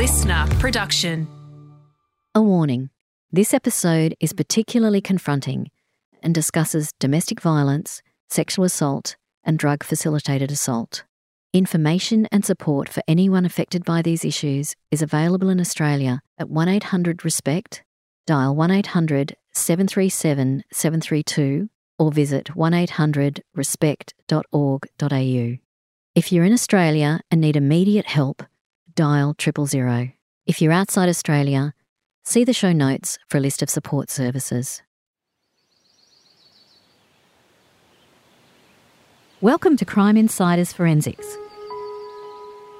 listener production. A warning this episode is particularly confronting and discusses domestic violence, sexual assault, and drug facilitated assault. Information and support for anyone affected by these issues is available in Australia at 1800 RESPECT, dial 1800 737 732, or visit 1800 respect.org.au. If you're in Australia and need immediate help, dial triple zero. If you're outside Australia, see the show notes for a list of support services. Welcome to Crime Insiders Forensics.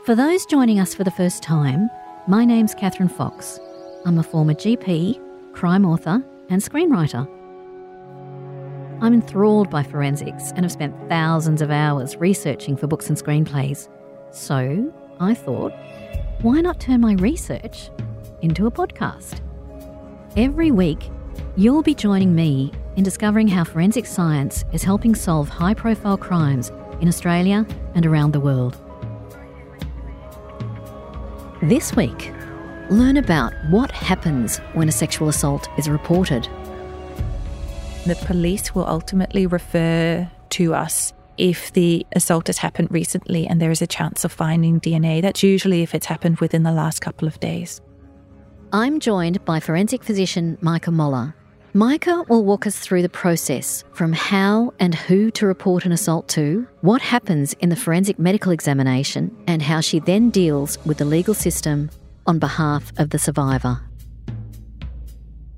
For those joining us for the first time, my name's Kathryn Fox. I'm a former GP, crime author, and screenwriter. I'm enthralled by forensics and have spent thousands of hours researching for books and screenplays. So I thought, why not turn my research into a podcast? Every week, you'll be joining me in discovering how forensic science is helping solve high profile crimes in Australia and around the world. This week, learn about what happens when a sexual assault is reported. The police will ultimately refer to us if the assault has happened recently and there is a chance of finding DNA. That's usually if it's happened within the last couple of days. I'm joined by forensic physician Maaike Moller. Maaike will walk us through the process from how and who to report an assault to, what happens in the forensic medical examination, and how she then deals with the legal system on behalf of the survivor.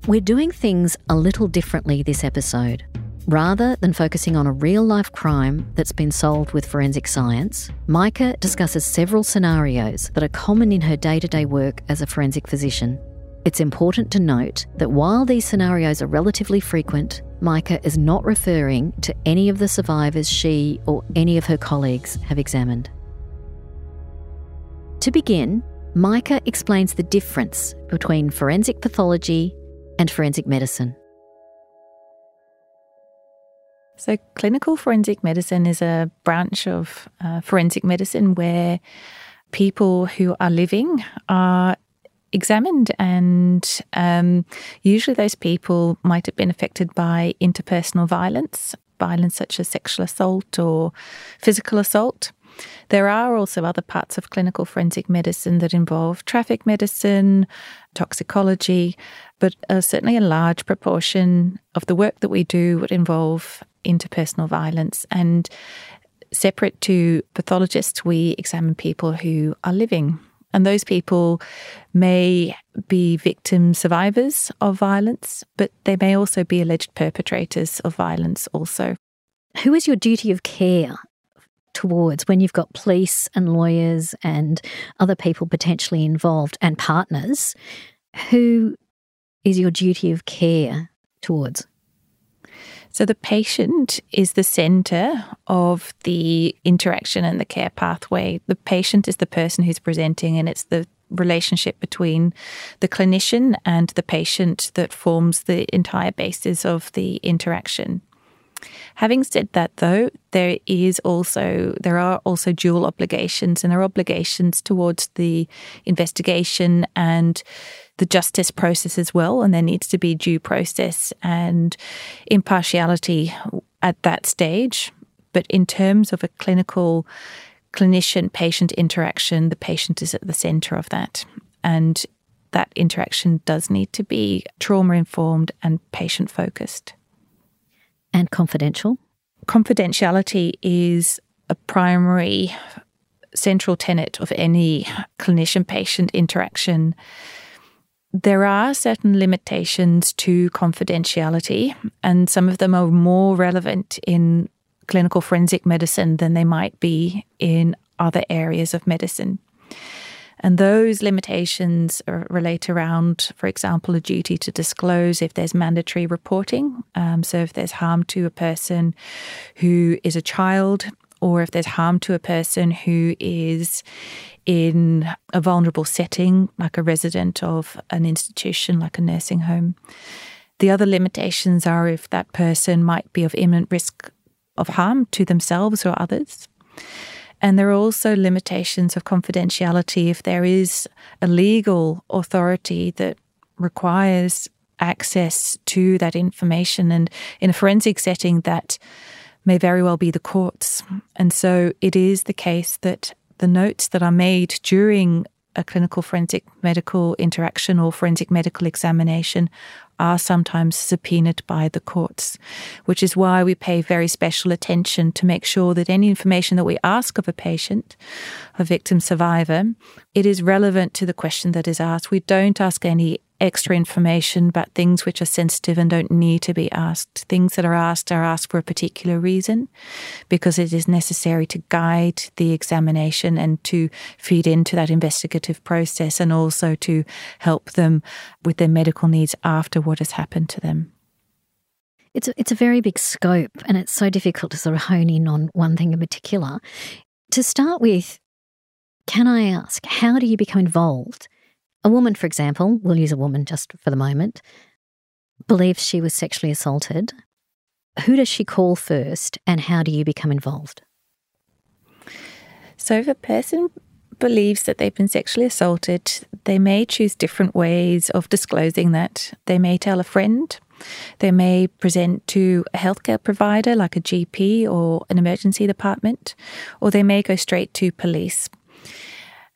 We're doing things a little differently this episode. Rather than focusing on a real life crime that's been solved with forensic science, Maaike discusses several scenarios that are common in her day to day work as a forensic physician. It's important to note that while these scenarios are relatively frequent, Maaike is not referring to any of the survivors she or any of her colleagues have examined. To begin, Maaike explains the difference between forensic pathology and forensic medicine. So, clinical forensic medicine is a branch of uh, forensic medicine where people who are living are examined, and um, usually those people might have been affected by interpersonal violence, violence such as sexual assault or physical assault. There are also other parts of clinical forensic medicine that involve traffic medicine, toxicology, but uh, certainly a large proportion of the work that we do would involve interpersonal violence. And separate to pathologists, we examine people who are living. And those people may be victim survivors of violence, but they may also be alleged perpetrators of violence also. Who is your duty of care towards when you've got police and lawyers and other people potentially involved and partners? Who is your duty of care towards? So the patient is the center of the interaction and the care pathway. The patient is the person who's presenting, and it's the relationship between the clinician and the patient that forms the entire basis of the interaction. Having said that though, there is also there are also dual obligations and there are obligations towards the investigation and the justice process as well and there needs to be due process and impartiality at that stage. But in terms of a clinical clinician patient interaction, the patient is at the center of that. And that interaction does need to be trauma informed and patient focused and confidential? Confidentiality is a primary central tenet of any clinician patient interaction. There are certain limitations to confidentiality, and some of them are more relevant in clinical forensic medicine than they might be in other areas of medicine. And those limitations relate around, for example, a duty to disclose if there's mandatory reporting. Um, so, if there's harm to a person who is a child, or if there's harm to a person who is in a vulnerable setting, like a resident of an institution, like a nursing home. The other limitations are if that person might be of imminent risk of harm to themselves or others. And there are also limitations of confidentiality if there is a legal authority that requires access to that information. And in a forensic setting, that may very well be the courts. And so it is the case that the notes that are made during a clinical forensic medical interaction or forensic medical examination are sometimes subpoenaed by the courts, which is why we pay very special attention to make sure that any information that we ask of a patient, a victim survivor, it is relevant to the question that is asked. We don't ask any extra information, but things which are sensitive and don't need to be asked. Things that are asked are asked for a particular reason because it is necessary to guide the examination and to feed into that investigative process and also to help them with their medical needs after what has happened to them. It's a, it's a very big scope and it's so difficult to sort of hone in on one thing in particular. To start with, can I ask, how do you become involved a woman, for example, we'll use a woman just for the moment, believes she was sexually assaulted. Who does she call first, and how do you become involved? So, if a person believes that they've been sexually assaulted, they may choose different ways of disclosing that. They may tell a friend, they may present to a healthcare provider like a GP or an emergency department, or they may go straight to police.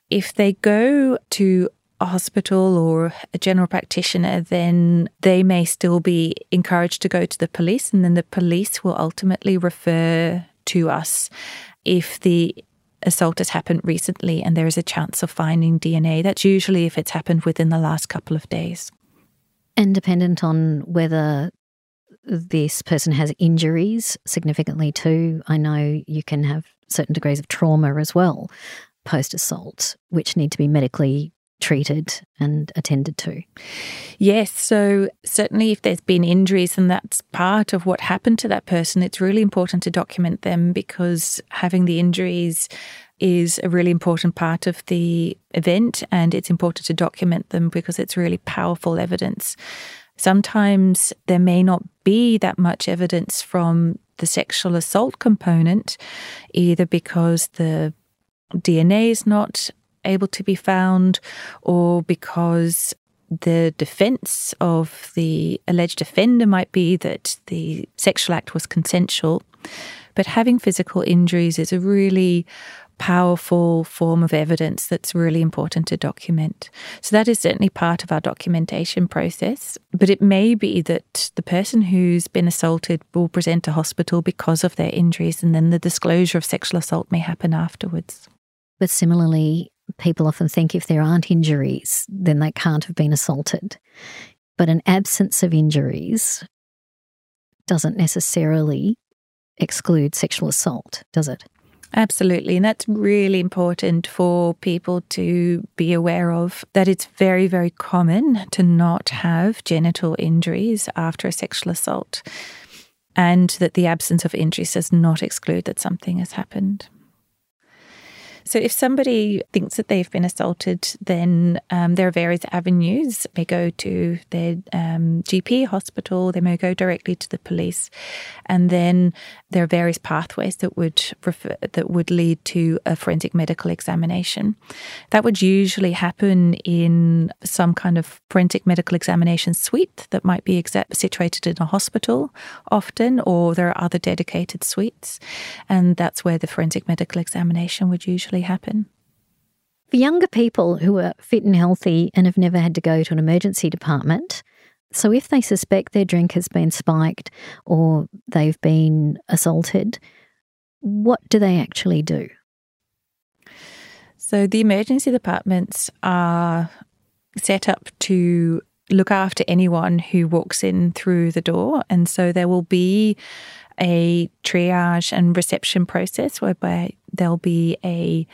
If they go to a hospital or a general practitioner, then they may still be encouraged to go to the police, and then the police will ultimately refer to us if the assault has happened recently and there is a chance of finding DNA. That's usually if it's happened within the last couple of days. And dependent on whether this person has injuries significantly too, I know you can have certain degrees of trauma as well post assault, which need to be medically treated and attended to. Yes, so certainly if there's been injuries and that's part of what happened to that person, it's really important to document them because having the injuries is a really important part of the event and it's important to document them because it's really powerful evidence. Sometimes there may not be that much evidence from the sexual assault component, either because the DNA is not able to be found or because the defense of the alleged offender might be that the sexual act was consensual. But having physical injuries is a really powerful form of evidence that's really important to document. So that is certainly part of our documentation process. But it may be that the person who's been assaulted will present to hospital because of their injuries, and then the disclosure of sexual assault may happen afterwards. But similarly, people often think if there aren't injuries, then they can't have been assaulted. But an absence of injuries doesn't necessarily exclude sexual assault, does it? Absolutely. And that's really important for people to be aware of that it's very, very common to not have genital injuries after a sexual assault, and that the absence of injuries does not exclude that something has happened. So, if somebody thinks that they've been assaulted, then um, there are various avenues. They go to their um, GP hospital, they may go directly to the police, and then there are various pathways that would refer, that would lead to a forensic medical examination. That would usually happen in some kind of forensic medical examination suite that might be exa- situated in a hospital, often, or there are other dedicated suites, and that's where the forensic medical examination would usually happen. For younger people who are fit and healthy and have never had to go to an emergency department, so if they suspect their drink has been spiked or they've been assaulted, what do they actually do? So the emergency departments are set up to look after anyone who walks in through the door. And so there will be a triage and reception process whereby there'll be a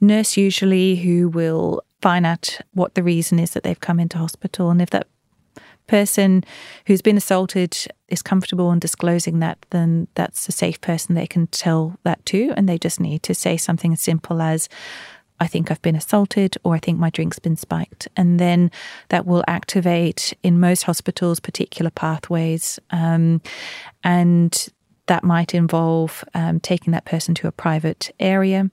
nurse usually who will find out what the reason is that they've come into hospital and if that person who's been assaulted is comfortable in disclosing that then that's a safe person they can tell that to and they just need to say something as simple as I think I've been assaulted or I think my drink's been spiked. And then that will activate in most hospitals particular pathways. Um, and that might involve um, taking that person to a private area,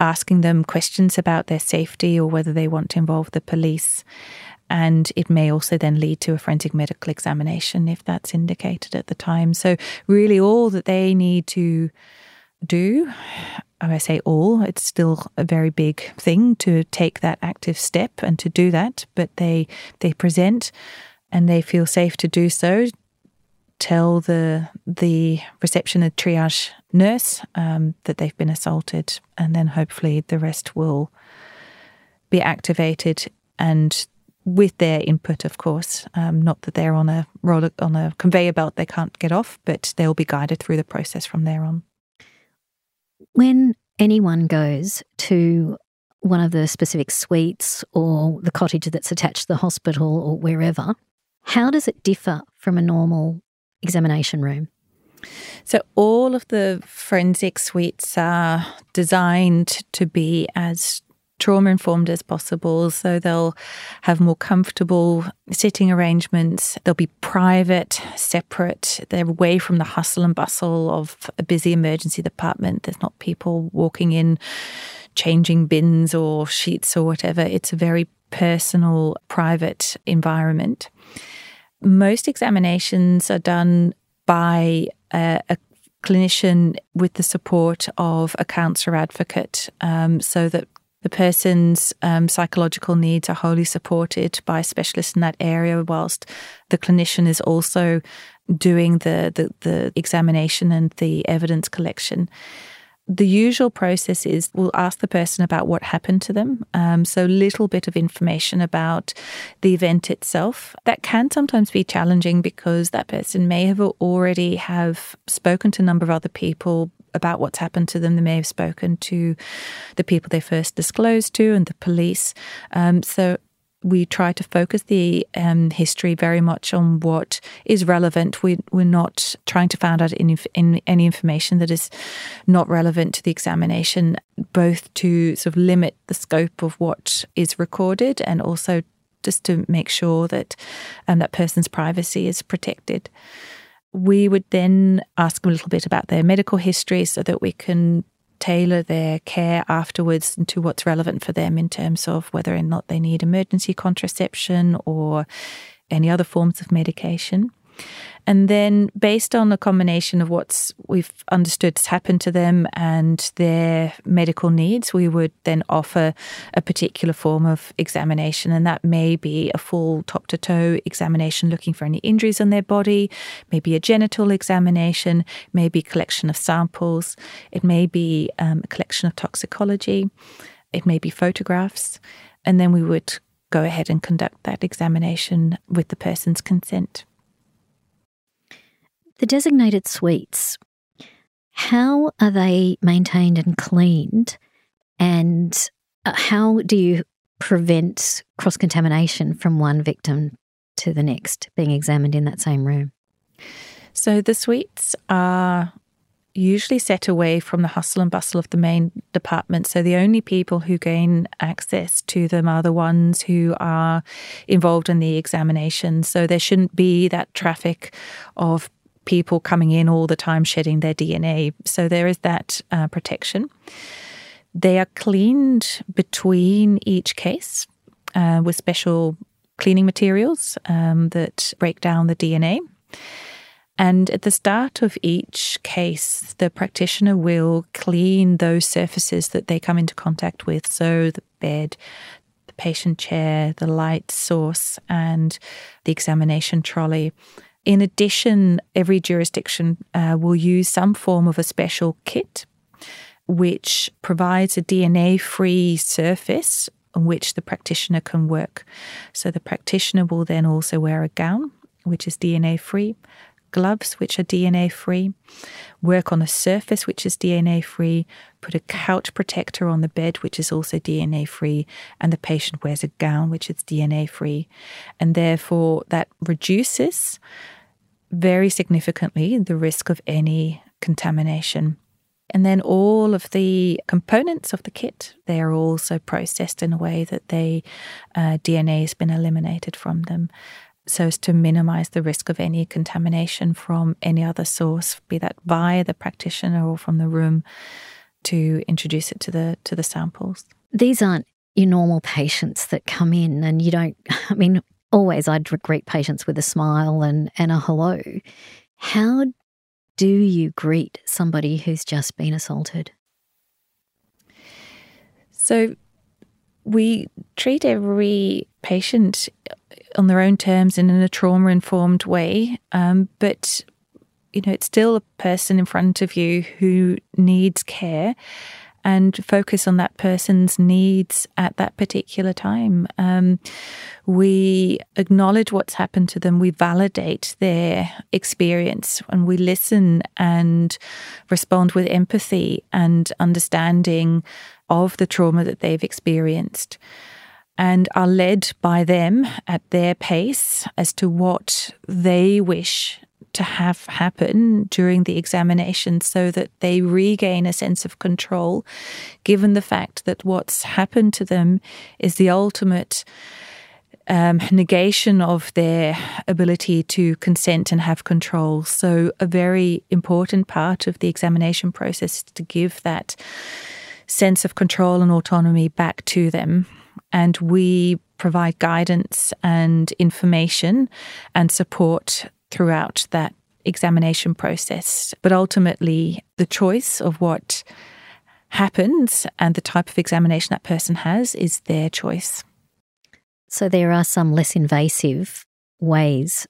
asking them questions about their safety or whether they want to involve the police. And it may also then lead to a forensic medical examination if that's indicated at the time. So, really, all that they need to do, I say all, it's still a very big thing to take that active step and to do that, but they, they present and they feel safe to do so tell the the reception and triage nurse um, that they've been assaulted, and then hopefully the rest will be activated and with their input, of course. Um, not that they're on a roller on a conveyor belt they can't get off, but they'll be guided through the process from there on. When anyone goes to one of the specific suites or the cottage that's attached to the hospital or wherever, how does it differ from a normal examination room? So, all of the forensic suites are designed to be as trauma informed as possible. So, they'll have more comfortable sitting arrangements. They'll be private, separate. They're away from the hustle and bustle of a busy emergency department. There's not people walking in, changing bins or sheets or whatever. It's a very personal, private environment most examinations are done by a, a clinician with the support of a counsellor advocate um, so that the person's um, psychological needs are wholly supported by a specialist in that area, whilst the clinician is also doing the, the, the examination and the evidence collection the usual process is we'll ask the person about what happened to them. Um, so, little bit of information about the event itself. That can sometimes be challenging because that person may have already have spoken to a number of other people about what's happened to them. They may have spoken to the people they first disclosed to and the police. Um, so, we try to focus the um, history very much on what is relevant. We, we're not trying to find out any, any information that is not relevant to the examination, both to sort of limit the scope of what is recorded and also just to make sure that um, that person's privacy is protected. We would then ask them a little bit about their medical history so that we can tailor their care afterwards to what's relevant for them in terms of whether or not they need emergency contraception or any other forms of medication. And then, based on a combination of what's we've understood has happened to them and their medical needs, we would then offer a particular form of examination. And that may be a full top to toe examination looking for any injuries on their body, maybe a genital examination, maybe collection of samples, it may be um, a collection of toxicology, it may be photographs. And then we would go ahead and conduct that examination with the person's consent. The designated suites, how are they maintained and cleaned? And uh, how do you prevent cross contamination from one victim to the next being examined in that same room? So the suites are usually set away from the hustle and bustle of the main department. So the only people who gain access to them are the ones who are involved in the examination. So there shouldn't be that traffic of people coming in all the time shedding their DNA. So there is that uh, protection. They are cleaned between each case uh, with special cleaning materials um, that break down the DNA. And at the start of each case, the practitioner will clean those surfaces that they come into contact with. So the bed, the patient chair, the light source, and the examination trolley. In addition, every jurisdiction uh, will use some form of a special kit which provides a DNA free surface on which the practitioner can work. So the practitioner will then also wear a gown, which is DNA free, gloves, which are DNA free, work on a surface, which is DNA free, put a couch protector on the bed, which is also DNA free, and the patient wears a gown, which is DNA free. And therefore, that reduces very significantly the risk of any contamination. And then all of the components of the kit, they are also processed in a way that they uh, DNA has been eliminated from them. so as to minimize the risk of any contamination from any other source, be that via the practitioner or from the room, to introduce it to the to the samples. These aren't your normal patients that come in, and you don't. I mean, always I'd greet patients with a smile and and a hello. How do you greet somebody who's just been assaulted? So we treat every patient on their own terms and in a trauma informed way. Um, but, you know, it's still a person in front of you who needs care and focus on that person's needs at that particular time. Um, we acknowledge what's happened to them, we validate their experience, and we listen and respond with empathy and understanding of the trauma that they've experienced and are led by them at their pace as to what they wish to have happen during the examination so that they regain a sense of control, given the fact that what's happened to them is the ultimate um, negation of their ability to consent and have control. So, a very important part of the examination process is to give that sense of control and autonomy back to them and we provide guidance and information and support throughout that examination process. But ultimately, the choice of what happens and the type of examination that person has is their choice. So, there are some less invasive ways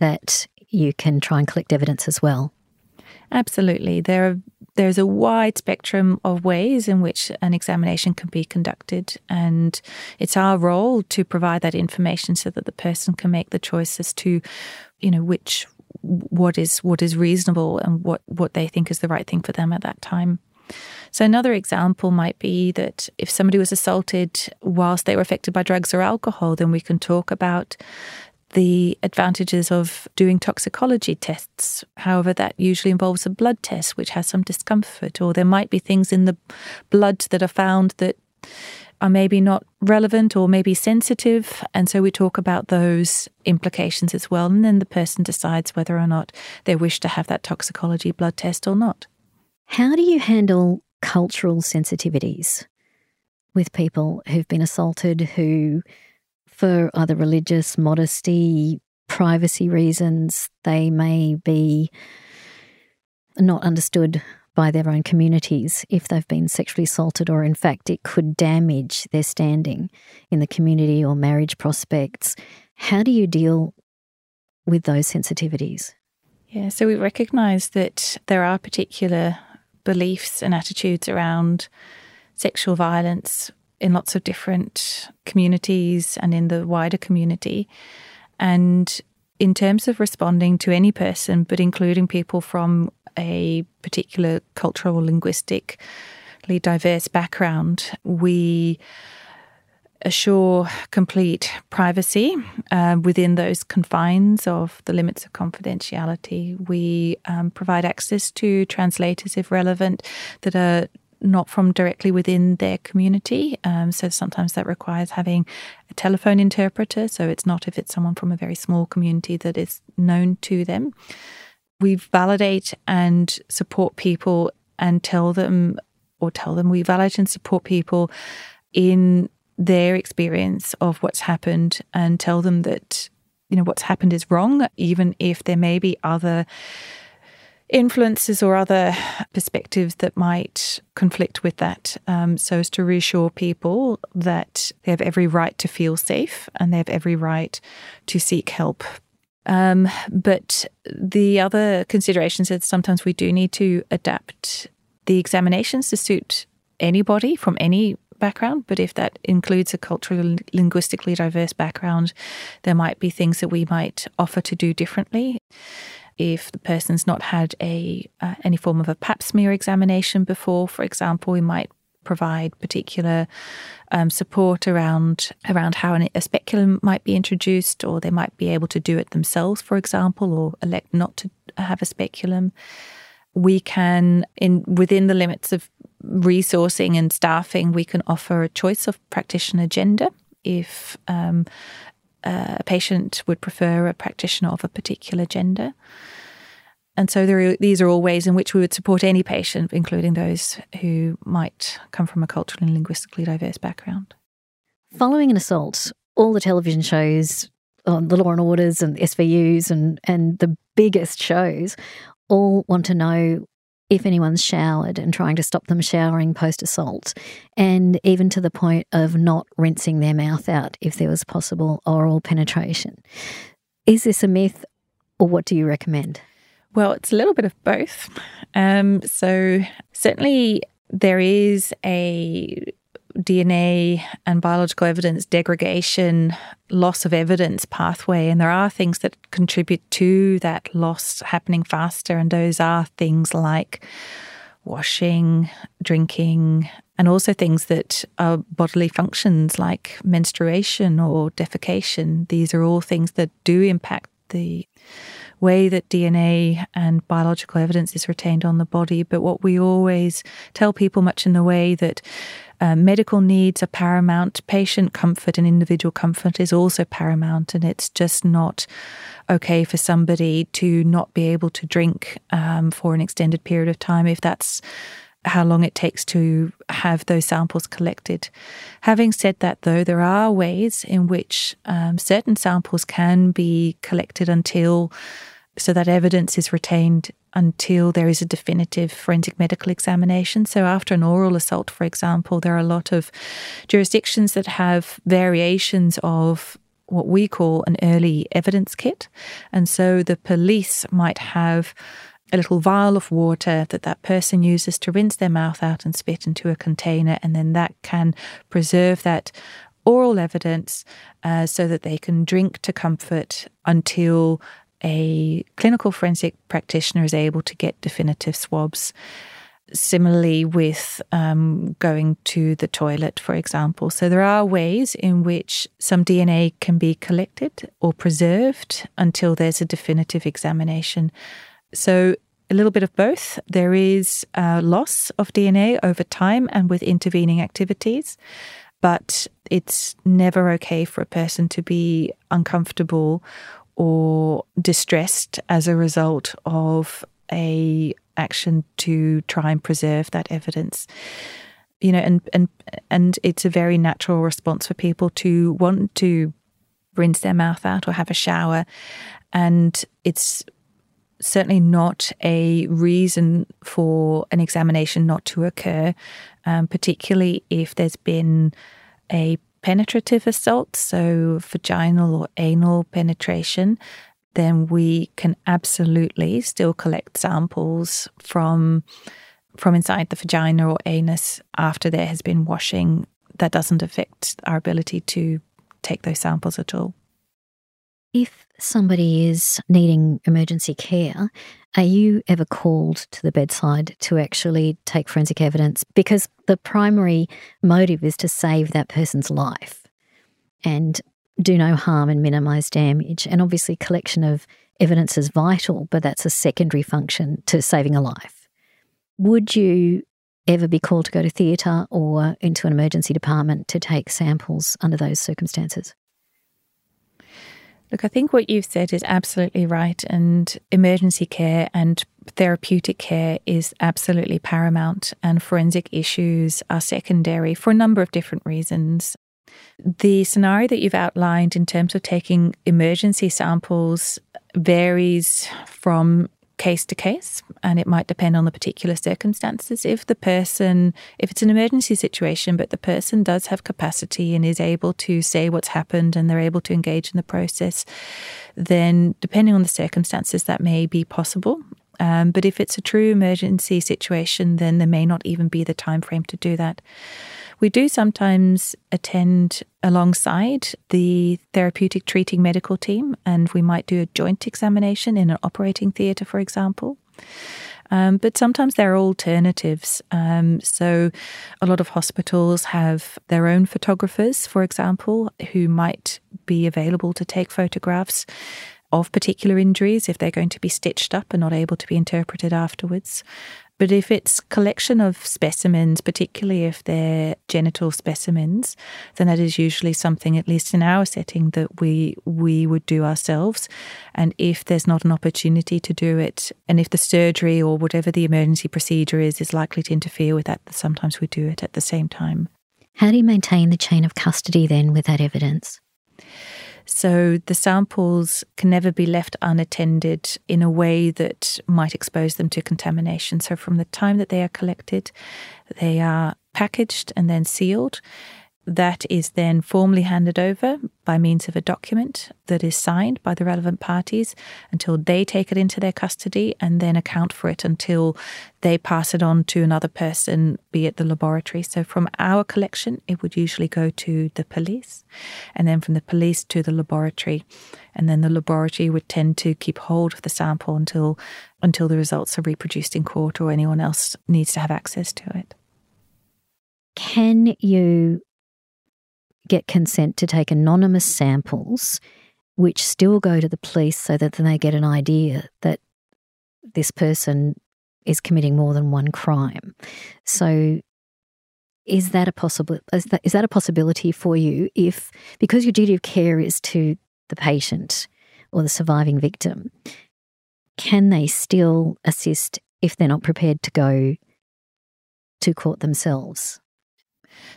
that you can try and collect evidence as well. Absolutely. There are there's a wide spectrum of ways in which an examination can be conducted, and it's our role to provide that information so that the person can make the choice as to, you know, which what is what is reasonable and what what they think is the right thing for them at that time. So another example might be that if somebody was assaulted whilst they were affected by drugs or alcohol, then we can talk about the advantages of doing toxicology tests. However, that usually involves a blood test, which has some discomfort, or there might be things in the blood that are found that are maybe not relevant or maybe sensitive. And so we talk about those implications as well. And then the person decides whether or not they wish to have that toxicology blood test or not. How do you handle cultural sensitivities with people who've been assaulted who for either religious, modesty, privacy reasons, they may be not understood by their own communities if they've been sexually assaulted, or in fact, it could damage their standing in the community or marriage prospects. How do you deal with those sensitivities? Yeah, so we recognize that there are particular beliefs and attitudes around sexual violence in lots of different communities and in the wider community. And in terms of responding to any person, but including people from a particular cultural linguistically diverse background, we assure complete privacy uh, within those confines of the limits of confidentiality. We um, provide access to translators, if relevant, that are not from directly within their community. Um, so sometimes that requires having a telephone interpreter. So it's not if it's someone from a very small community that is known to them. We validate and support people and tell them, or tell them we validate and support people in their experience of what's happened and tell them that, you know, what's happened is wrong, even if there may be other influences or other perspectives that might conflict with that, um, so as to reassure people that they have every right to feel safe and they have every right to seek help. Um, but the other considerations is sometimes we do need to adapt the examinations to suit anybody from any background, but if that includes a culturally linguistically diverse background, there might be things that we might offer to do differently if the person's not had a uh, any form of a pap smear examination before, for example, we might provide particular um, support around around how an, a speculum might be introduced, or they might be able to do it themselves, for example, or elect not to have a speculum. We can, in within the limits of resourcing and staffing, we can offer a choice of practitioner gender if um, uh, a patient would prefer a practitioner of a particular gender. And so are, these are all ways in which we would support any patient, including those who might come from a culturally and linguistically diverse background. Following an assault, all the television shows on the Law and Orders and SVUs and, and the biggest shows all want to know if anyone's showered and trying to stop them showering post assault, and even to the point of not rinsing their mouth out if there was possible oral penetration. Is this a myth, or what do you recommend? Well, it's a little bit of both. Um, so, certainly, there is a DNA and biological evidence degradation, loss of evidence pathway. And there are things that contribute to that loss happening faster. And those are things like washing, drinking, and also things that are bodily functions like menstruation or defecation. These are all things that do impact the way that DNA and biological evidence is retained on the body. But what we always tell people, much in the way that uh, medical needs are paramount, patient comfort and individual comfort is also paramount. And it's just not okay for somebody to not be able to drink um, for an extended period of time if that's how long it takes to have those samples collected. Having said that, though, there are ways in which um, certain samples can be collected until so that evidence is retained until there is a definitive forensic medical examination. So, after an oral assault, for example, there are a lot of jurisdictions that have variations of what we call an early evidence kit. And so the police might have a little vial of water that that person uses to rinse their mouth out and spit into a container, and then that can preserve that oral evidence uh, so that they can drink to comfort until a clinical forensic practitioner is able to get definitive swabs. Similarly, with um, going to the toilet, for example. So, there are ways in which some DNA can be collected or preserved until there's a definitive examination. So, a little bit of both. There is a loss of DNA over time and with intervening activities, but it's never okay for a person to be uncomfortable or distressed as a result of a action to try and preserve that evidence. You know and and and it's a very natural response for people to want to rinse their mouth out or have a shower. And it's certainly not a reason for an examination not to occur um, particularly if there's been a penetrative assault, so vaginal or anal penetration, then we can absolutely still collect samples from from inside the vagina or anus after there has been washing. That doesn't affect our ability to take those samples at all. If somebody is needing emergency care, are you ever called to the bedside to actually take forensic evidence? Because the primary motive is to save that person's life and do no harm and minimise damage. And obviously, collection of evidence is vital, but that's a secondary function to saving a life. Would you ever be called to go to theatre or into an emergency department to take samples under those circumstances? Look, I think what you've said is absolutely right. And emergency care and therapeutic care is absolutely paramount, and forensic issues are secondary for a number of different reasons. The scenario that you've outlined in terms of taking emergency samples varies from case to case and it might depend on the particular circumstances. If the person if it's an emergency situation but the person does have capacity and is able to say what's happened and they're able to engage in the process then depending on the circumstances that may be possible. Um, but if it's a true emergency situation then there may not even be the time frame to do that we do sometimes attend alongside the therapeutic treating medical team, and we might do a joint examination in an operating theatre, for example. Um, but sometimes there are alternatives. Um, so, a lot of hospitals have their own photographers, for example, who might be available to take photographs of particular injuries if they're going to be stitched up and not able to be interpreted afterwards. But if it's collection of specimens, particularly if they're genital specimens, then that is usually something, at least in our setting, that we we would do ourselves. And if there's not an opportunity to do it, and if the surgery or whatever the emergency procedure is is likely to interfere with that, sometimes we do it at the same time. How do you maintain the chain of custody then with that evidence? So the samples can never be left unattended in a way that might expose them to contamination. So from the time that they are collected, they are packaged and then sealed. That is then formally handed over by means of a document that is signed by the relevant parties until they take it into their custody and then account for it until they pass it on to another person, be it the laboratory. So, from our collection, it would usually go to the police, and then from the police to the laboratory. And then the laboratory would tend to keep hold of the sample until, until the results are reproduced in court or anyone else needs to have access to it. Can you get consent to take anonymous samples, which still go to the police so that then they get an idea that this person is committing more than one crime. So is that a possible is that, is that a possibility for you if because your duty of care is to the patient or the surviving victim can they still assist if they're not prepared to go to court themselves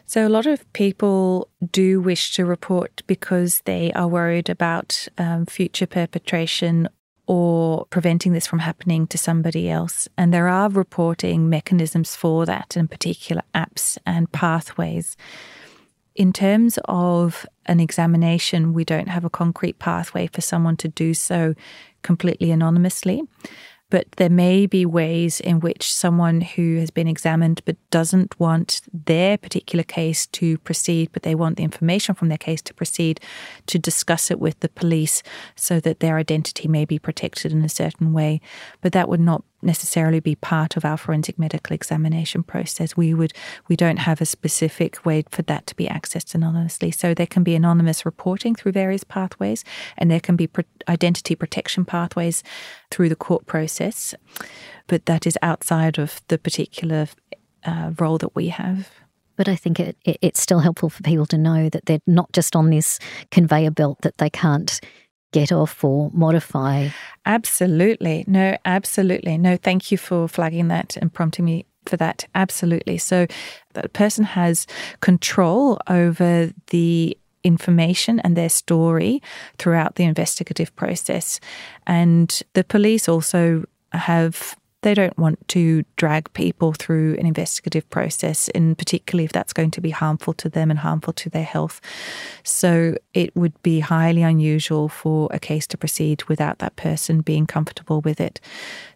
so, a lot of people do wish to report because they are worried about um, future perpetration or preventing this from happening to somebody else. And there are reporting mechanisms for that, in particular apps and pathways. In terms of an examination, we don't have a concrete pathway for someone to do so completely anonymously but there may be ways in which someone who has been examined but doesn't want their particular case to proceed, but they want the information from their case to proceed, to discuss it with the police so that their identity may be protected in a certain way. But that would not necessarily be part of our forensic medical examination process. We would we don't have a specific way for that to be accessed anonymously. So there can be anonymous reporting through various pathways, and there can be pro- identity protection pathways through the court process. But that is outside of the particular uh, role that we have. But I think it, it, it's still helpful for people to know that they're not just on this conveyor belt that they can't get off or modify. Absolutely. No, absolutely. No, thank you for flagging that and prompting me for that. Absolutely. So that person has control over the information and their story throughout the investigative process. And the police also have they don't want to drag people through an investigative process, and particularly if that's going to be harmful to them and harmful to their health. So it would be highly unusual for a case to proceed without that person being comfortable with it.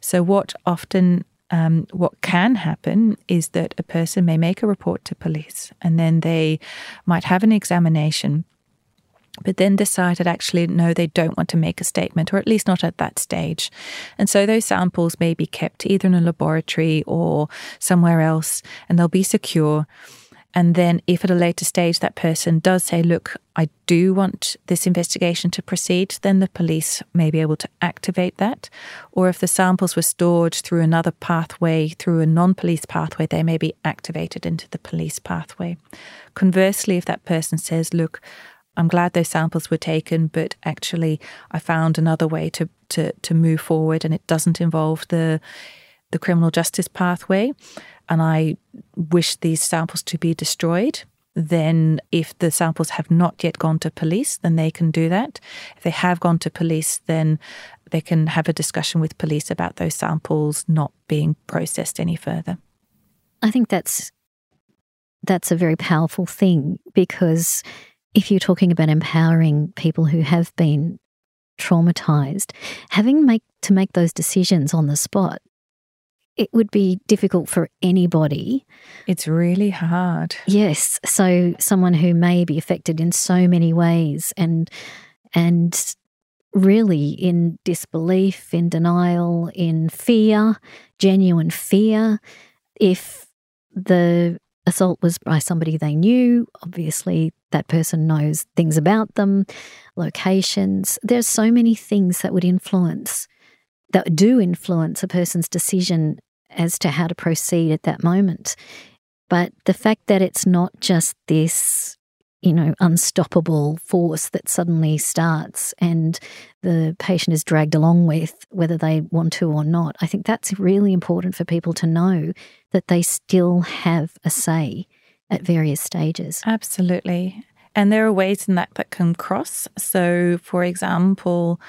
So what often um, what can happen is that a person may make a report to police and then they might have an examination but then decided actually no, they don't want to make a statement, or at least not at that stage. And so those samples may be kept either in a laboratory or somewhere else, and they'll be secure. And then, if at a later stage that person does say, Look, I do want this investigation to proceed, then the police may be able to activate that. Or if the samples were stored through another pathway, through a non police pathway, they may be activated into the police pathway. Conversely, if that person says, Look, I'm glad those samples were taken, but actually I found another way to to to move forward, and it doesn't involve the the criminal justice pathway. And I wish these samples to be destroyed. Then, if the samples have not yet gone to police, then they can do that. If they have gone to police, then they can have a discussion with police about those samples not being processed any further. I think that's that's a very powerful thing because if you're talking about empowering people who have been traumatized, having make to make those decisions on the spot, it would be difficult for anybody. It's really hard. Yes. So someone who may be affected in so many ways and and really in disbelief, in denial, in fear, genuine fear, if the assault was by somebody they knew. Obviously, that person knows things about them, locations. There's so many things that would influence, that do influence a person's decision as to how to proceed at that moment. But the fact that it's not just this, you know, unstoppable force that suddenly starts and the patient is dragged along with, whether they want to or not, I think that's really important for people to know that they still have a say at various stages. Absolutely. And there are ways in that that can cross. So, for example,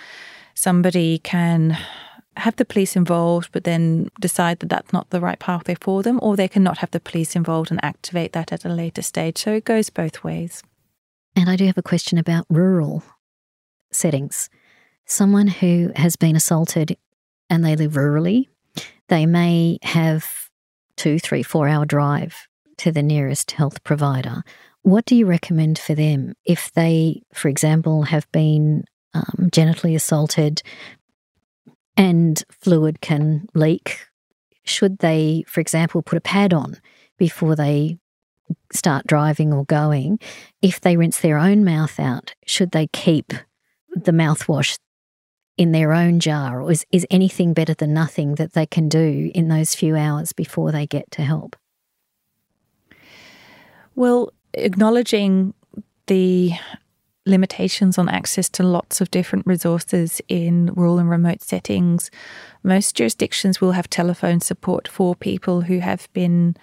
somebody can have the police involved, but then decide that that's not the right pathway for them, or they can not have the police involved and activate that at a later stage. So it goes both ways. And I do have a question about rural settings. Someone who has been assaulted and they live rurally, they may have two, three, four hour drive to the nearest health provider. What do you recommend for them if they, for example, have been um, genitally assaulted and fluid can leak, should they, for example, put a pad on before they start driving or going? If they rinse their own mouth out, should they keep the mouthwash in their own jar, or is, is anything better than nothing that they can do in those few hours before they get to help? Well, acknowledging the limitations on access to lots of different resources in rural and remote settings. Most jurisdictions will have telephone support for people who have been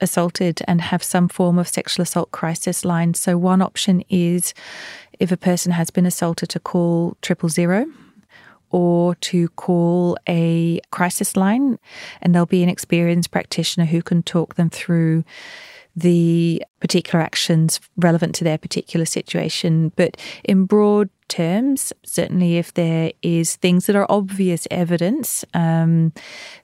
assaulted and have some form of sexual assault crisis line. So, one option is if a person has been assaulted to call triple zero or to call a crisis line, and there'll be an experienced practitioner who can talk them through the particular actions relevant to their particular situation. But in broad terms, certainly if there is things that are obvious evidence, um,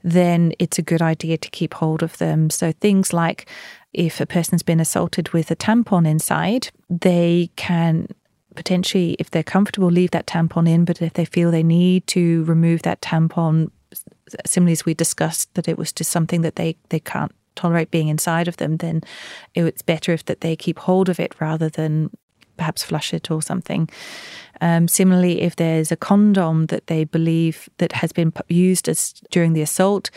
then it's a good idea to keep hold of them. So things like if a person's been assaulted with a tampon inside, they can potentially, if they're comfortable, leave that tampon in. But if they feel they need to remove that tampon, similarly as we discussed, that it was just something that they, they can't tolerate being inside of them, then it's better if that they keep hold of it rather than perhaps flush it or something. Um, similarly, if there's a condom that they believe that has been used as during the assault,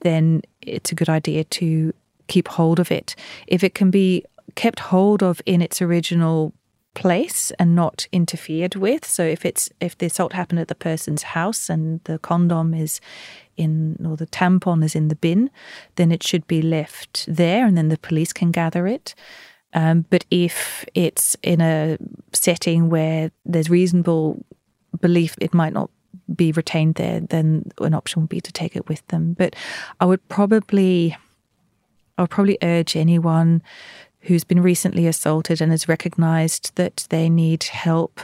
then it's a good idea to keep hold of it. If it can be kept hold of in its original place and not interfered with. So if it's if the assault happened at the person's house and the condom is in or the tampon is in the bin, then it should be left there and then the police can gather it. Um, but if it's in a setting where there's reasonable belief it might not be retained there, then an option would be to take it with them. But I would probably, I would probably urge anyone who's been recently assaulted and has recognized that they need help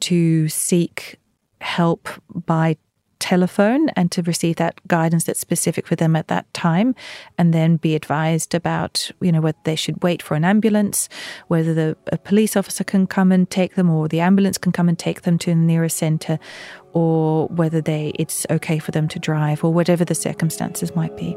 to seek help by telephone and to receive that guidance that's specific for them at that time and then be advised about you know whether they should wait for an ambulance whether the a police officer can come and take them or the ambulance can come and take them to the nearest center or whether they it's okay for them to drive or whatever the circumstances might be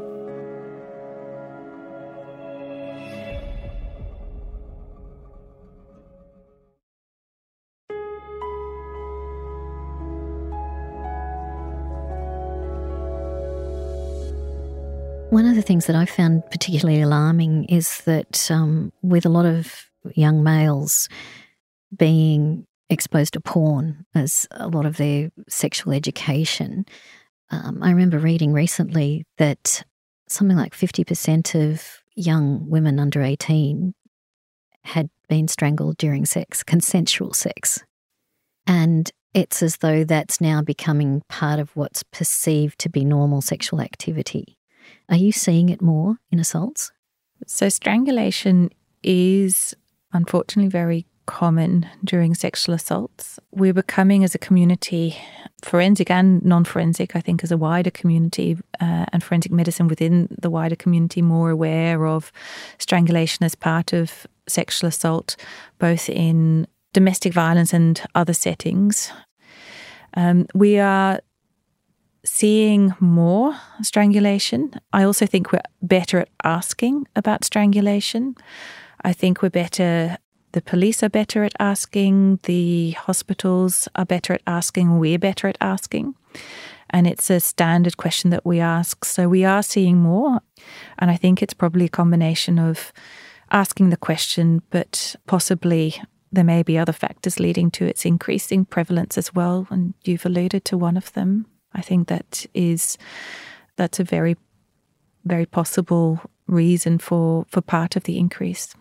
One of the things that I found particularly alarming is that um, with a lot of young males being exposed to porn as a lot of their sexual education, um, I remember reading recently that something like 50% of young women under 18 had been strangled during sex, consensual sex. And it's as though that's now becoming part of what's perceived to be normal sexual activity. Are you seeing it more in assaults? So, strangulation is unfortunately very common during sexual assaults. We're becoming, as a community, forensic and non forensic, I think, as a wider community uh, and forensic medicine within the wider community, more aware of strangulation as part of sexual assault, both in domestic violence and other settings. Um, we are seeing more strangulation. I also think we're better at asking about strangulation. I think we're better, the police are better at asking, the hospitals are better at asking, we're better at asking. And it's a standard question that we ask. So we are seeing more. And I think it's probably a combination of asking the question, but possibly there may be other factors leading to its increasing prevalence as well. And you've alluded to one of them. I think that is that's a very, very possible reason for, for part of the increase.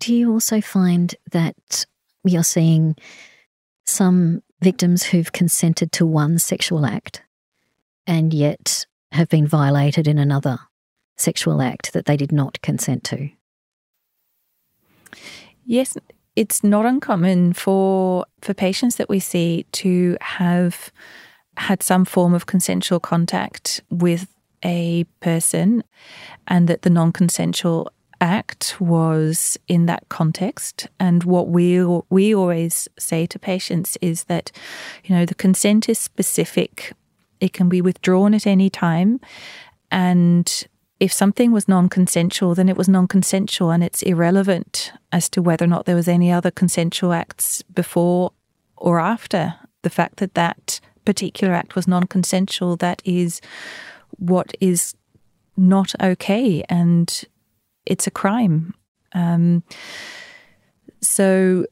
Do you also find that you're seeing some victims who've consented to one sexual act and yet have been violated in another sexual act that they did not consent to? Yes, it's not uncommon for for patients that we see to have had some form of consensual contact with a person and that the non-consensual act was in that context. And what we we always say to patients is that, you know, the consent is specific. It can be withdrawn at any time, and if something was non-consensual, then it was non-consensual, and it's irrelevant as to whether or not there was any other consensual acts before or after the fact that that particular act was non-consensual. That is what is not okay, and it's a crime. Um, so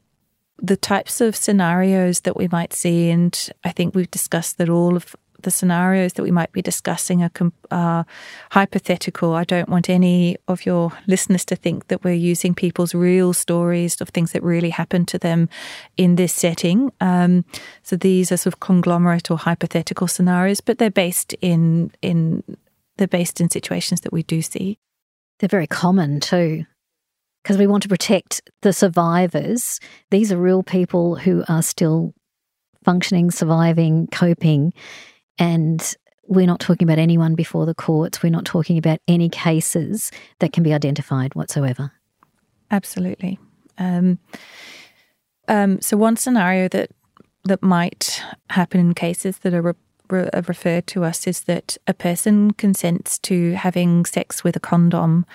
the types of scenarios that we might see, and I think we've discussed that all of the scenarios that we might be discussing are, hypothetical. I don't want any of your listeners to think that we're using people's real stories of things that really happened to them in this setting. Um, so these are sort of conglomerate or hypothetical scenarios, but they're based in in they're based in situations that we do see. They're very common too, because we want to protect the survivors. These are real people who are still functioning, surviving, coping. And we're not talking about anyone before the courts. We're not talking about any cases that can be identified whatsoever. Absolutely. Um, um, so one scenario that that might happen in cases that are re- re- referred to us is that a person consents to having sex with a condom,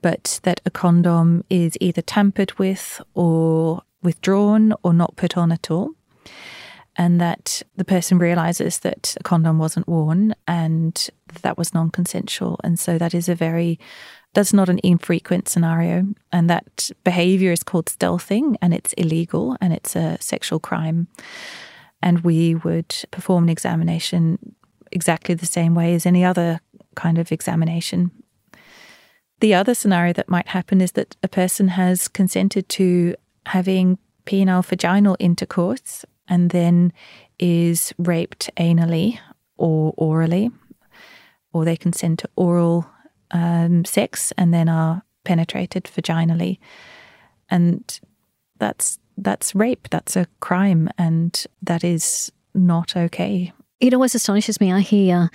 but that a condom is either tampered with or withdrawn or not put on at all and that the person realizes that a condom wasn't worn and that was non consensual. And so that is a very, that's not an infrequent scenario. And that behavior is called stealthing and it's illegal and it's a sexual crime. And we would perform an examination exactly the same way as any other kind of examination. The other scenario that might happen is that a person has consented to having penile vaginal intercourse and then is raped anally or orally, or they consent to oral um, sex and then are penetrated vaginally, and that's that's rape. That's a crime, and that is not okay. It always astonishes me. I hear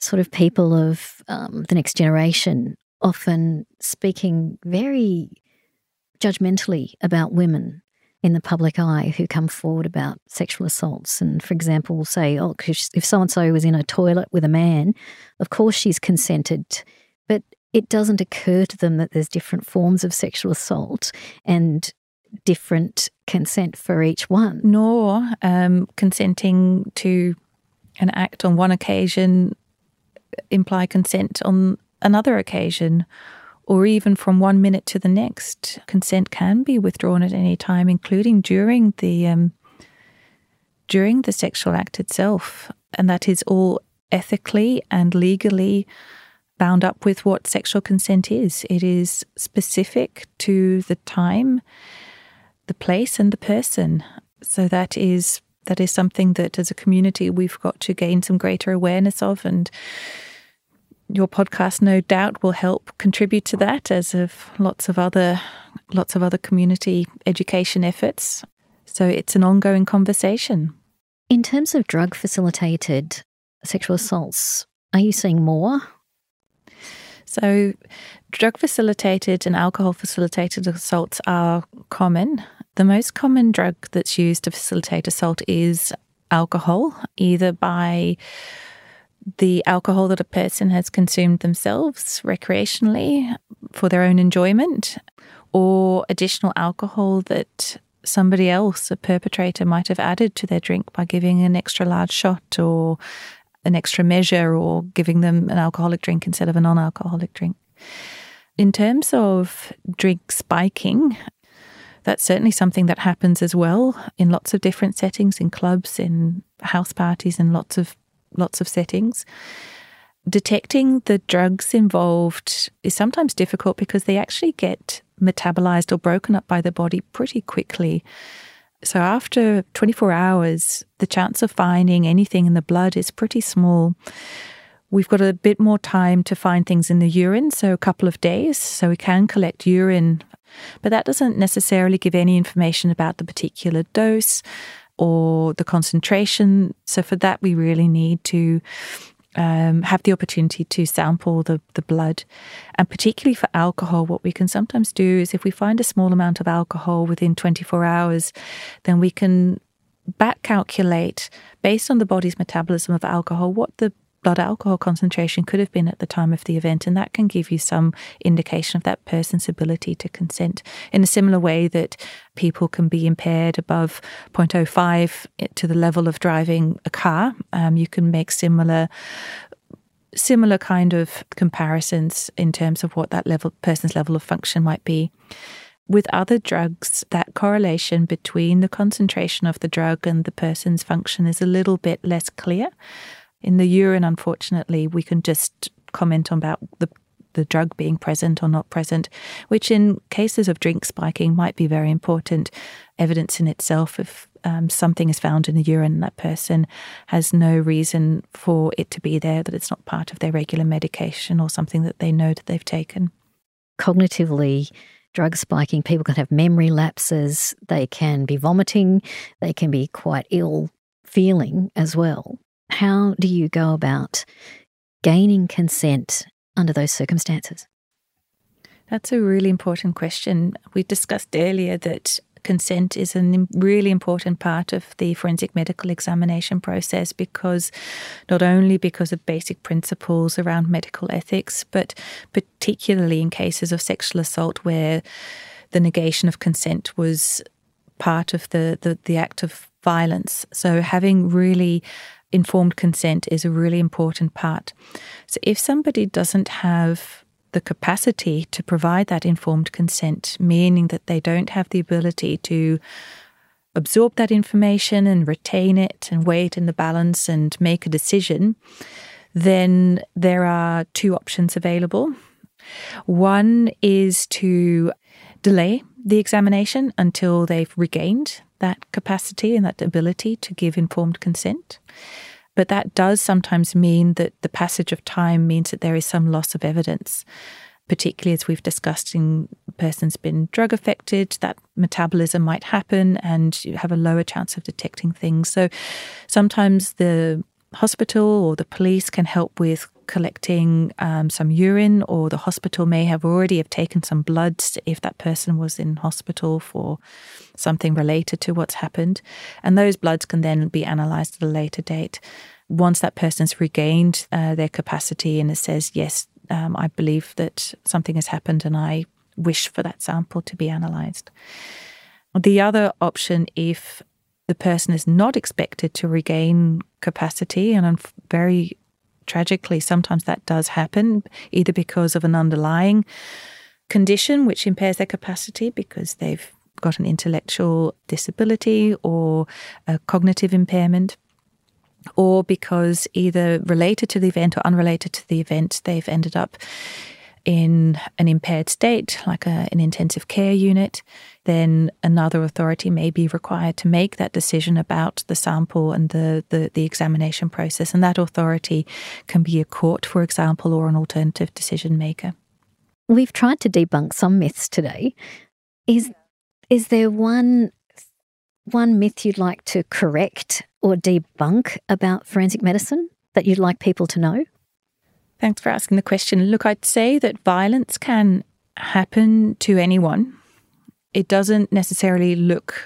sort of people of um, the next generation often speaking very judgmentally about women in the public eye who come forward about sexual assaults. And for example, say, oh, if so and so was in a toilet with a man, of course she's consented. But it doesn't occur to them that there's different forms of sexual assault and different consent for each one. Nor um, consenting to an act on one occasion imply consent on another occasion or even from one minute to the next. Consent can be withdrawn at any time, including during the um, during the sexual act itself, and that is all ethically and legally bound up with what sexual consent is. It is specific to the time, the place, and the person. So that is that is something that, as a community, we've got to gain some greater awareness of and your podcast no doubt will help contribute to that as of lots of other lots of other community education efforts. So it's an ongoing conversation. In terms of drug facilitated sexual assaults are you seeing more? So drug facilitated and alcohol facilitated assaults are common. The most common drug that's used to facilitate assault is alcohol either by the alcohol that a person has consumed themselves recreationally for their own enjoyment, or additional alcohol that somebody else, a perpetrator, might have added to their drink by giving an extra large shot or an extra measure or giving them an alcoholic drink instead of a non alcoholic drink. In terms of drink spiking, that's certainly something that happens as well in lots of different settings, in clubs, in house parties, and lots of lots of settings. Detecting the drugs involved is sometimes difficult because they actually get metabolized or broken up by the body pretty quickly. So, after 24 hours, the chance of finding anything in the blood is pretty small. We've got a bit more time to find things in the urine, so a couple of days. So, we can collect urine, but that doesn't necessarily give any information about the particular dose or the concentration. So, for that, we really need to um, have the opportunity to sample the, the blood. And particularly for alcohol, what we can sometimes do is if we find a small amount of alcohol within 24 hours, then we can back calculate based on the body's metabolism of alcohol what the blood alcohol concentration could have been at the time of the event, and that can give you some indication of that person's ability to consent. In a similar way that people can be impaired above 0.05 to the level of driving a car, um, you can make similar similar kind of comparisons in terms of what that level person's level of function might be. With other drugs, that correlation between the concentration of the drug and the person's function is a little bit less clear. In the urine, unfortunately, we can just comment on about the the drug being present or not present, which in cases of drink spiking might be very important evidence in itself. If um, something is found in the urine that person has no reason for it to be there, that it's not part of their regular medication or something that they know that they've taken. Cognitively, drug spiking, people can have memory lapses, they can be vomiting, they can be quite ill feeling as well. How do you go about gaining consent under those circumstances? That's a really important question. We discussed earlier that consent is a really important part of the forensic medical examination process because not only because of basic principles around medical ethics, but particularly in cases of sexual assault where the negation of consent was part of the, the, the act of violence. So having really informed consent is a really important part. So if somebody doesn't have the capacity to provide that informed consent, meaning that they don't have the ability to absorb that information and retain it and weigh it in the balance and make a decision, then there are two options available. One is to delay the examination until they've regained that capacity and that ability to give informed consent. But that does sometimes mean that the passage of time means that there is some loss of evidence, particularly as we've discussed in persons been drug affected, that metabolism might happen and you have a lower chance of detecting things. So sometimes the hospital or the police can help with collecting um, some urine, or the hospital may have already have taken some bloods if that person was in hospital for something related to what's happened, and those bloods can then be analysed at a later date. Once that person's regained uh, their capacity and it says, yes, um, I believe that something has happened and I wish for that sample to be analysed. The other option, if the person is not expected to regain capacity, and I'm very tragically, sometimes that does happen, either because of an underlying condition which impairs their capacity because they've got an intellectual disability or a cognitive impairment, or because either related to the event or unrelated to the event, they've ended up in an impaired state, like a, an intensive care unit, then another authority may be required to make that decision about the sample and the, the, the, examination process. And that authority can be a court, for example, or an alternative decision maker. We've tried to debunk some myths today. Is is there one one myth you'd like to correct or debunk about forensic medicine that you'd like people to know? Thanks for asking the question. Look, I'd say that violence can happen to anyone. It doesn't necessarily look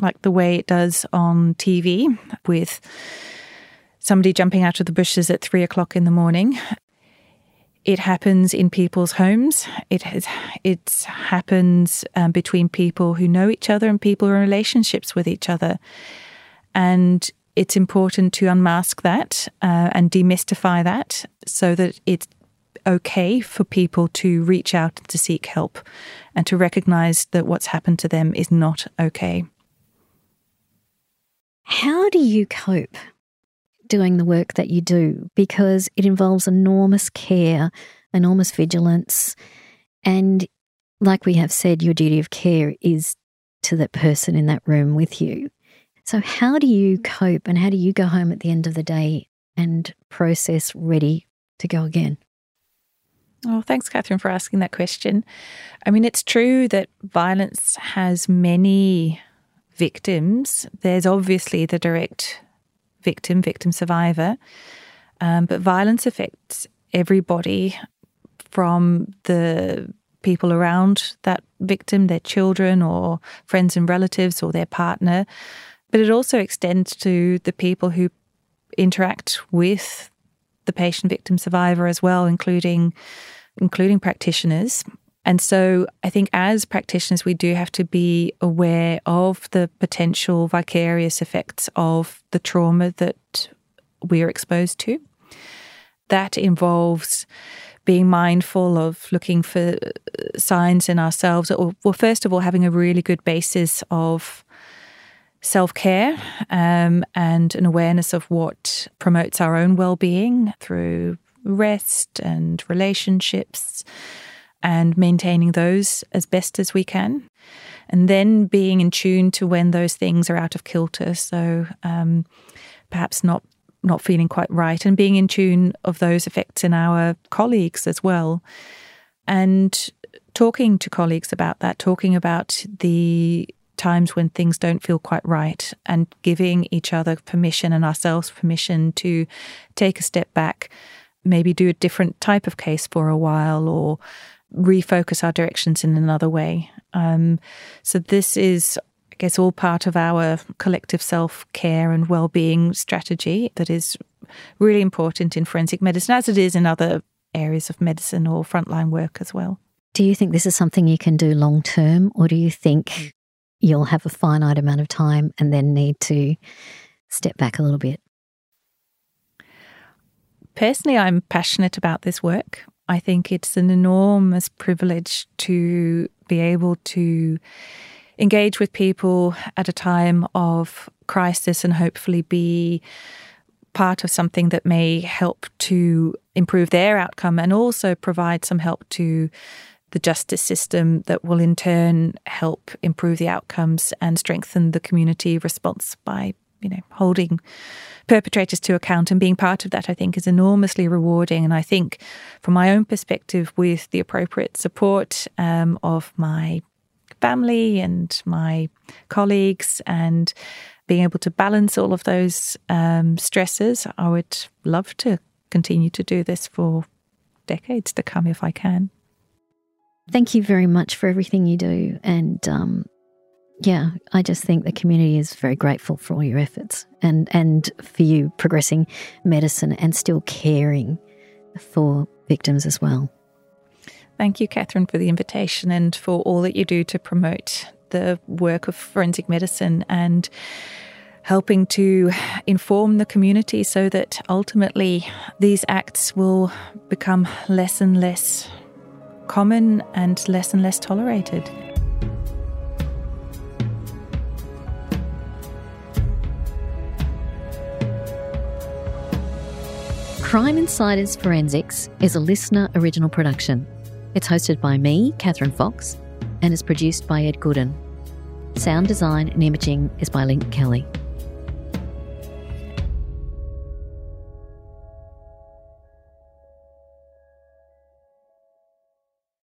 like the way it does on TV with somebody jumping out of the bushes at three o'clock in the morning. it happens in people's homes. It has, it happens um, between people who know each other and people in relationships with each other. And it's important to unmask that uh, and demystify that so that it's okay for people to reach out to seek help and to recognize that what's happened to them is not okay. How do you cope doing the work that you do? Because it involves enormous care, enormous vigilance, and like we have said, your duty of care is to that person in that room with you. So, how do you cope and how do you go home at the end of the day and process ready to go again? Oh, thanks, Kathryn, for asking that question. I mean, it's true that violence has many victims. There's obviously the direct victim, victim survivor, um, but violence affects everybody from the people around that victim, their children or friends and relatives or their partner. But it also extends to the people who interact with the patient victim survivor as well, including including practitioners. And so I think as practitioners, we do have to be aware of the potential vicarious effects of the trauma that we are exposed to. That involves being mindful of looking for uh, signs in ourselves, or, well, first of all, having a really good basis of self care um, and an awareness of what promotes our own well being through rest and relationships and maintaining those as best as we can. And then being in tune to when those things are out of kilter. So um, perhaps not not feeling quite right and being in tune of those effects in our colleagues as well. And talking to colleagues about that, talking about the times when things don't feel quite right and giving each other permission and ourselves permission to take a step back, maybe do a different type of case for a while or refocus our directions in another way. Um, so, this is, I guess, all part of our collective self care and well being strategy that is really important in forensic medicine, as it is in other areas of medicine or frontline work as well. Do you think this is something you can do long term, or do you think you'll have a finite amount of time and then need to step back a little bit? Personally, I'm passionate about this work. I think it's an enormous privilege to be able to engage with people at a time of crisis and hopefully be part of something that may help to improve their outcome and also provide some help to the justice system that will in turn help improve the outcomes and strengthen the community response by you know holding perpetrators to account and being part of that I think is enormously rewarding and I think from my own perspective with the appropriate support um, of my family and my colleagues and being able to balance all of those um, stresses I would love to continue to do this for decades to come if I can. Thank you very much for everything you do. And um, yeah, I just think the community is very grateful for all your efforts and, and for you progressing medicine and still caring for victims as well. Thank you, Kathryn, for the invitation and for all that you do to promote the work of forensic medicine and helping to inform the community so that ultimately these acts will become less and less common and less and less tolerated. Crime Insiders Forensics is a LiSTNR original production. It's hosted by me, Kathryn Fox, and is produced by Ed Gooden. Sound design and imaging is by Link Kelly.